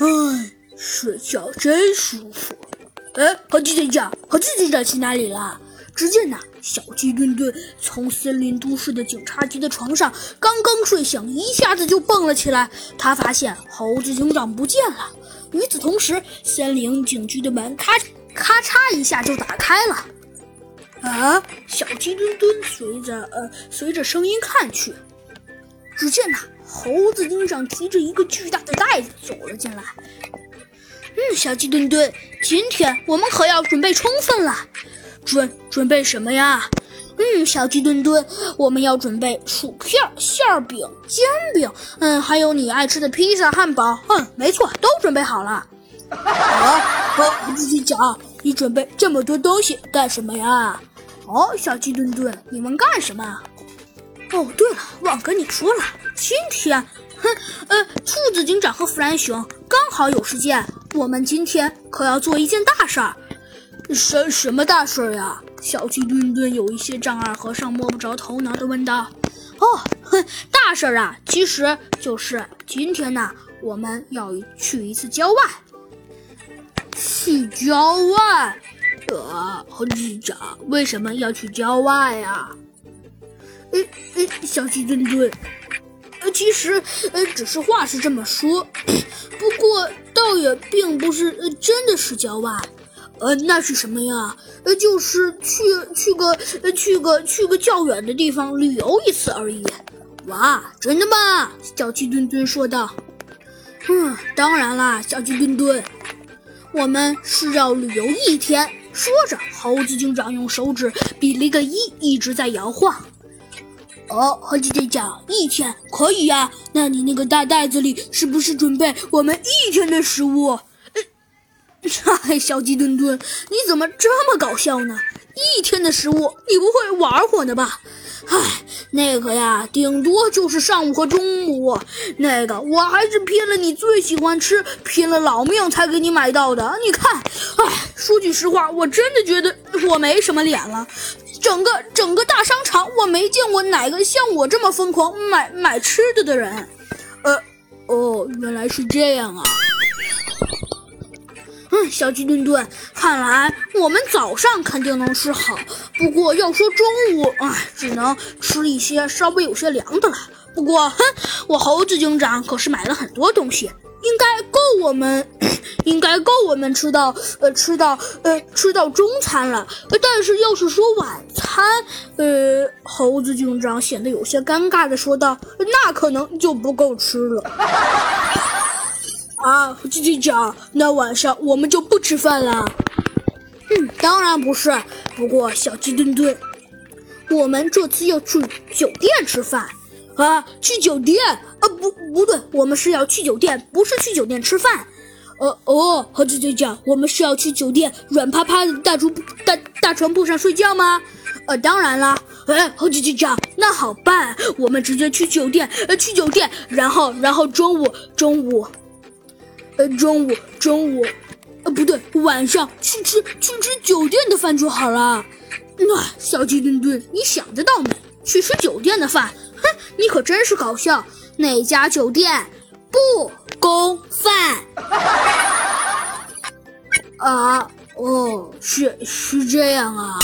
唉，睡觉真舒服。哎，猴子警长，猴子警长去哪里了？只见呐，小鸡墩墩从森林都市的警察局的床上刚刚睡醒，一下子就蹦了起来。他发现猴子警长不见了。与此同时，森林警局的门咔咔嚓一下就打开了。啊！小鸡墩墩随着呃随着声音看去，只见呐，猴子警长提着一个巨大的袋子走了进来。嗯，小鸡墩墩，今天我们可要准备充分了。准准备什么呀？嗯，小鸡墩墩，我们要准备薯片、馅饼、煎饼，嗯，还有你爱吃的披萨、汉堡。嗯，没错，都准备好了。啊，好，自己讲，你准备这么多东西干什么呀？哦，小鸡墩墩，你们干什么？哦，对了，忘跟你说了，今天，哼，呃，兔子警长和弗兰熊刚好有时间，我们今天可要做一件大事儿。什什么大事儿呀？小鸡墩墩有一些丈二和尚摸不着头脑的问道。哦，哼，大事儿啊，其实就是今天呢，我们要去一次郊外。去郊外？呃，猴子警长为什么要去郊外呀？嗯嗯，小鸡墩墩，其实呃，只是话是这么说，不过倒也并不是呃，真的是郊外。呃，那是什么呀？呃，就是去去个去个去个较远的地方旅游一次而已。哇，真的吗？小鸡墩墩说道。嗯，当然啦，小鸡墩墩，我们是要旅游一天。说着，猴子警长用手指比了个一，一直在摇晃。哦，猴子警长，一天可以呀。那你那个大袋子里是不是准备我们一天的食物？嗨，小鸡墩墩，你怎么这么搞笑呢？一天的食物，你不会玩火呢吧？唉，那个呀，顶多就是上午和中午。那个我还是拼了你最喜欢吃，拼了老命才给你买到的。你看，唉，说句实话，我真的觉得我没什么脸了。整个整个大商场，我没见过哪个像我这么疯狂买买吃的的人。呃，哦，原来是这样啊。嗯，小鸡墩墩，看来我们早上肯定能吃好，不过要说中午，哎，只能吃一些稍微有些凉的了。不过，哼，我猴子警长可是买了很多东西，应该我们，应该够我们吃到，呃，吃到，呃，吃到中餐了。但是要是说晚餐，呃，猴子警长显得有些尴尬的说道：“那可能就不够吃了。”啊，鸡鸡讲，那晚上我们就不吃饭了。嗯，当然不是。不过小鸡墩墩，我们这次要去酒店吃饭啊！去酒店啊？不，不对，我们是要去酒店，不是去酒店吃饭。呃哦，猴子警长，我们是要去酒店软趴趴的大床大大床铺上睡觉吗？呃，当然啦。哎，猴子警长，那好办，我们直接去酒店，呃，去酒店，然后，然后中午，中午。呃，中午，中午，呃，不对，晚上去吃去吃酒店的饭就好了。那小鸡墩墩，你想得到没？去吃酒店的饭？你可真是搞笑！哪家酒店不供饭？啊，哦，是是这样啊。